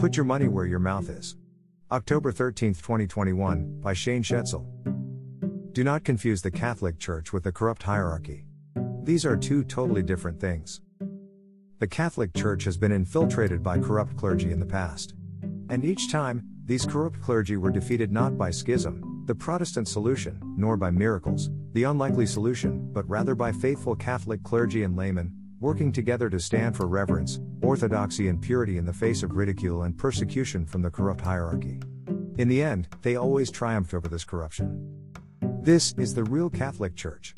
Put Your Money Where Your Mouth Is. October 13, 2021, by Shane Schetzel. Do not confuse the Catholic Church with the corrupt hierarchy. These are two totally different things. The Catholic Church has been infiltrated by corrupt clergy in the past. And each time, these corrupt clergy were defeated not by schism, the Protestant solution, nor by miracles, the unlikely solution, but rather by faithful Catholic clergy and laymen, working together to stand for reverence, orthodoxy, and purity in the face of ridicule and persecution from the corrupt hierarchy. In the end, they always triumphed over this corruption. This is the real Catholic Church.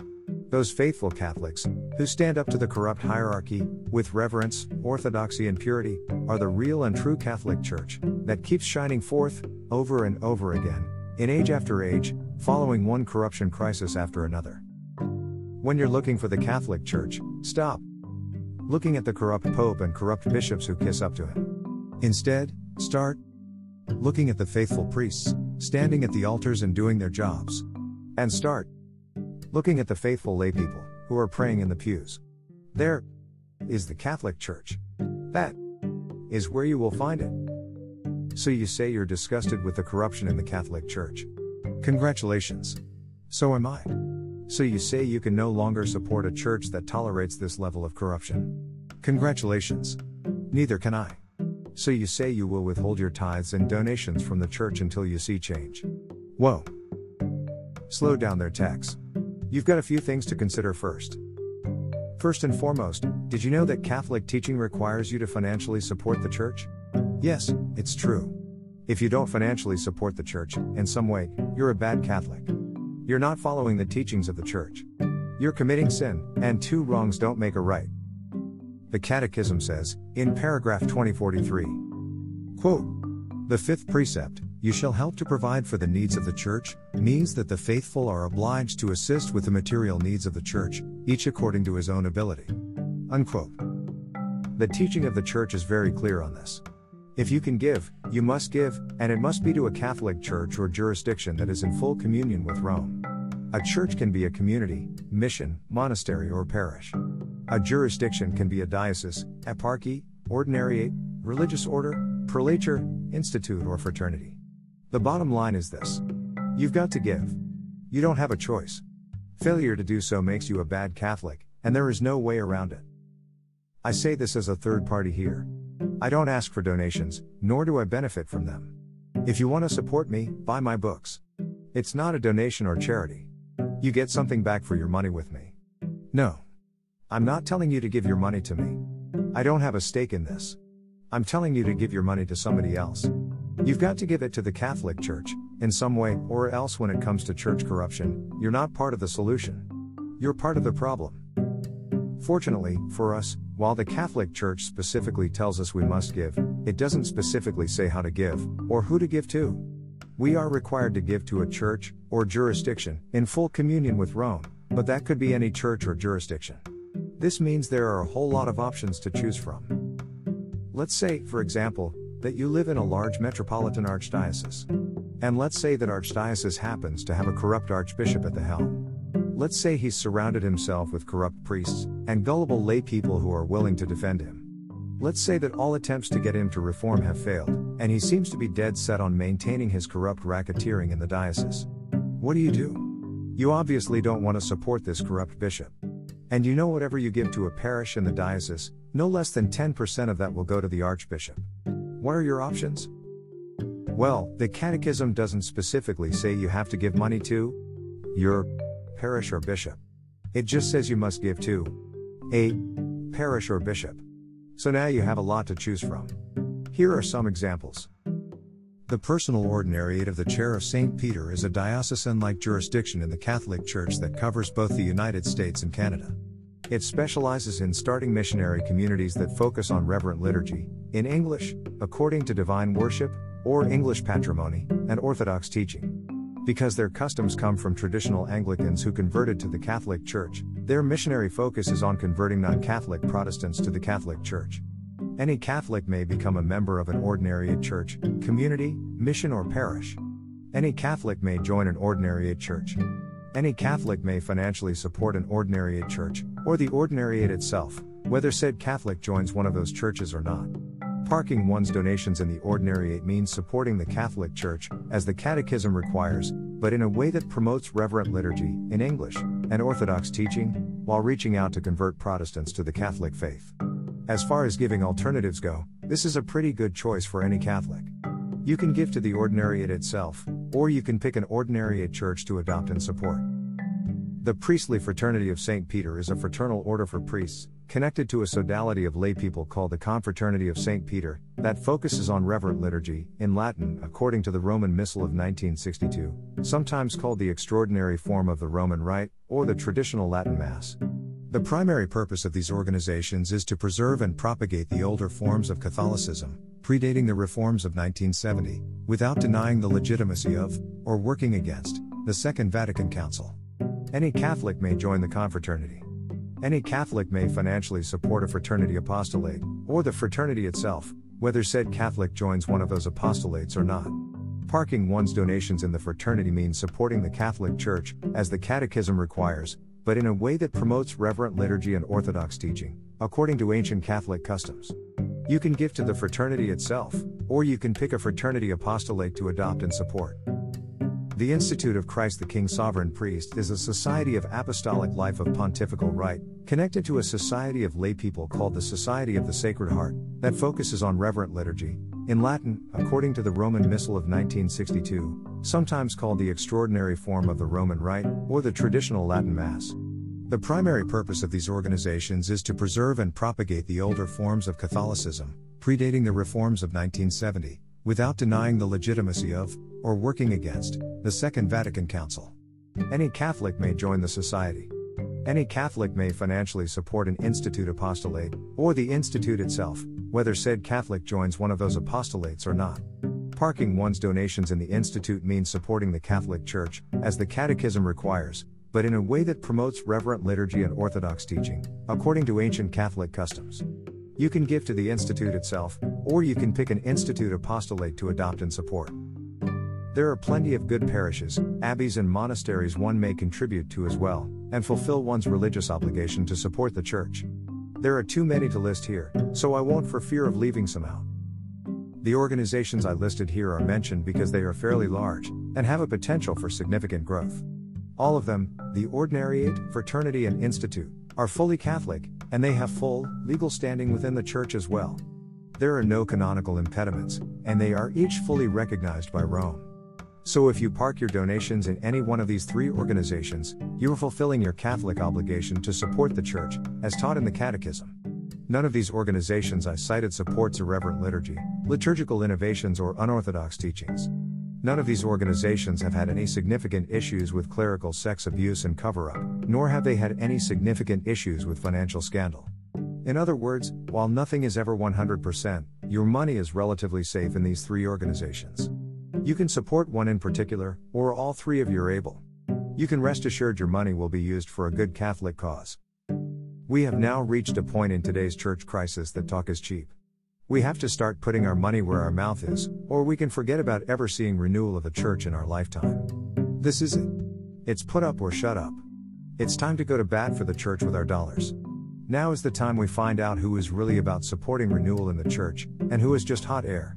Those faithful Catholics, who stand up to the corrupt hierarchy, with reverence, orthodoxy, and purity, are the real and true Catholic Church, that keeps shining forth, over and over again, in age after age, following one corruption crisis after another. When you're looking for the Catholic Church, stop looking at the corrupt Pope and corrupt bishops who kiss up to him. Instead, start looking at the faithful priests, standing at the altars and doing their jobs. And start looking at the faithful laypeople, who are praying in the pews. There is the Catholic Church. That is where you will find it. So you say you're disgusted with the corruption in the Catholic Church. Congratulations. So am I. So you say you can no longer support a church that tolerates this level of corruption. Congratulations. Neither can I. So you say you will withhold your tithes and donations from the church until you see change. Whoa. Slow down there tax. You've got a few things to consider first. First and foremost, did you know that Catholic teaching requires you to financially support the church? Yes, it's true. If you don't financially support the church, in some way, you're a bad Catholic. You're not following the teachings of the church. You're committing sin, and two wrongs don't make a right. The Catechism says, in paragraph 2043, quote, The fifth precept, you shall help to provide for the needs of the church, means that the faithful are obliged to assist with the material needs of the church, each according to his own ability. Unquote. The teaching of the church is very clear on this. If you can give, you must give, and it must be to a Catholic church or jurisdiction that is in full communion with Rome. A church can be a community, mission, monastery, or parish. A jurisdiction can be a diocese, eparchy, ordinariate, religious order, prelature, institute, or fraternity. The bottom line is this you've got to give. You don't have a choice. Failure to do so makes you a bad Catholic, and there is no way around it. I say this as a third party here. I don't ask for donations, nor do I benefit from them. If you want to support me, buy my books. It's not a donation or charity. You get something back for your money with me. No. I'm not telling you to give your money to me. I don't have a stake in this. I'm telling you to give your money to somebody else. You've got to give it to the Catholic Church, in some way, or else when it comes to church corruption, you're not part of the solution. You're part of the problem. Fortunately, for us, while the Catholic Church specifically tells us we must give, it doesn't specifically say how to give, or who to give to. We are required to give to a church, or jurisdiction, in full communion with Rome, but that could be any church or jurisdiction. This means there are a whole lot of options to choose from. Let's say, for example, that you live in a large metropolitan archdiocese. And let's say that archdiocese happens to have a corrupt archbishop at the helm. Let's say he's surrounded himself with corrupt priests and gullible lay people who are willing to defend him. Let's say that all attempts to get him to reform have failed, and he seems to be dead set on maintaining his corrupt racketeering in the diocese. What do you do? You obviously don't want to support this corrupt bishop. And you know whatever you give to a parish in the diocese, no less than 10% of that will go to the archbishop. What are your options? Well, the Catechism doesn't specifically say you have to give money to your parish or bishop. It just says you must give to a parish or bishop. So now you have a lot to choose from. Here are some examples. The personal ordinariate of the Chair of St. Peter is a diocesan like jurisdiction in the Catholic Church that covers both the United States and Canada. It specializes in starting missionary communities that focus on reverent liturgy, in English, according to divine worship, or English patrimony, and Orthodox teaching. Because their customs come from traditional Anglicans who converted to the Catholic Church, their missionary focus is on converting non Catholic Protestants to the Catholic Church. Any Catholic may become a member of an ordinariate church, community, mission, or parish. Any Catholic may join an ordinariate church. Any Catholic may financially support an ordinariate church, or the ordinariate itself, whether said Catholic joins one of those churches or not. Parking one's donations in the ordinariate means supporting the Catholic Church, as the Catechism requires, but in a way that promotes reverent liturgy, in English, and Orthodox teaching, while reaching out to convert Protestants to the Catholic faith. As far as giving alternatives go, this is a pretty good choice for any Catholic. You can give to the ordinariate itself, or you can pick an ordinariate church to adopt and support. The Priestly Fraternity of St. Peter is a fraternal order for priests, connected to a sodality of laypeople called the Confraternity of St. Peter, that focuses on reverent liturgy, in Latin, according to the Roman Missal of 1962, sometimes called the extraordinary form of the Roman Rite, or the traditional Latin Mass. The primary purpose of these organizations is to preserve and propagate the older forms of Catholicism, predating the reforms of 1970, without denying the legitimacy of, or working against, the Second Vatican Council. Any Catholic may join the confraternity. Any Catholic may financially support a fraternity apostolate, or the fraternity itself, whether said Catholic joins one of those apostolates or not. Parking one's donations in the fraternity means supporting the Catholic Church, as the Catechism requires, but in a way that promotes reverent liturgy and Orthodox teaching, according to ancient Catholic customs. You can give to the fraternity itself, or you can pick a fraternity apostolate to adopt and support. The Institute of Christ the King Sovereign Priest is a society of apostolic life of pontifical right, connected to a society of lay people called the Society of the Sacred Heart, that focuses on reverent liturgy, in Latin, according to the Roman Missal of 1962, sometimes called the extraordinary form of the Roman Rite, or the traditional Latin Mass. The primary purpose of these organizations is to preserve and propagate the older forms of Catholicism, predating the reforms of 1970, without denying the legitimacy of, or working against, the Second Vatican Council. Any Catholic may join the society. Any Catholic may financially support an institute apostolate, or the institute itself, whether said Catholic joins one of those apostolates or not. Parking one's donations in the institute means supporting the Catholic Church, as the Catechism requires, but in a way that promotes reverent liturgy and Orthodox teaching, according to ancient Catholic customs. You can give to the institute itself, or you can pick an institute apostolate to adopt and support. There are plenty of good parishes, abbeys, and monasteries one may contribute to as well, and fulfill one's religious obligation to support the church. There are too many to list here, so I won't for fear of leaving some out. The organizations I listed here are mentioned because they are fairly large, and have a potential for significant growth. All of them, the Ordinariate, Fraternity, and Institute, are fully Catholic, and they have full, legal standing within the Church as well. There are no canonical impediments, and they are each fully recognized by Rome. So if you park your donations in any one of these three organizations, you are fulfilling your Catholic obligation to support the Church, as taught in the Catechism. None of these organizations I cited supports irreverent liturgy, liturgical innovations, or unorthodox teachings. None of these organizations have had any significant issues with clerical sex abuse and cover up, nor have they had any significant issues with financial scandal. In other words, while nothing is ever 100%, your money is relatively safe in these three organizations. You can support one in particular, or all three if you're able. You can rest assured your money will be used for a good Catholic cause. We have now reached a point in today's church crisis that talk is cheap. We have to start putting our money where our mouth is, or we can forget about ever seeing renewal of the church in our lifetime. This is it. It's put up or shut up. It's time to go to bat for the church with our dollars. Now is the time we find out who is really about supporting renewal in the church, and who is just hot air.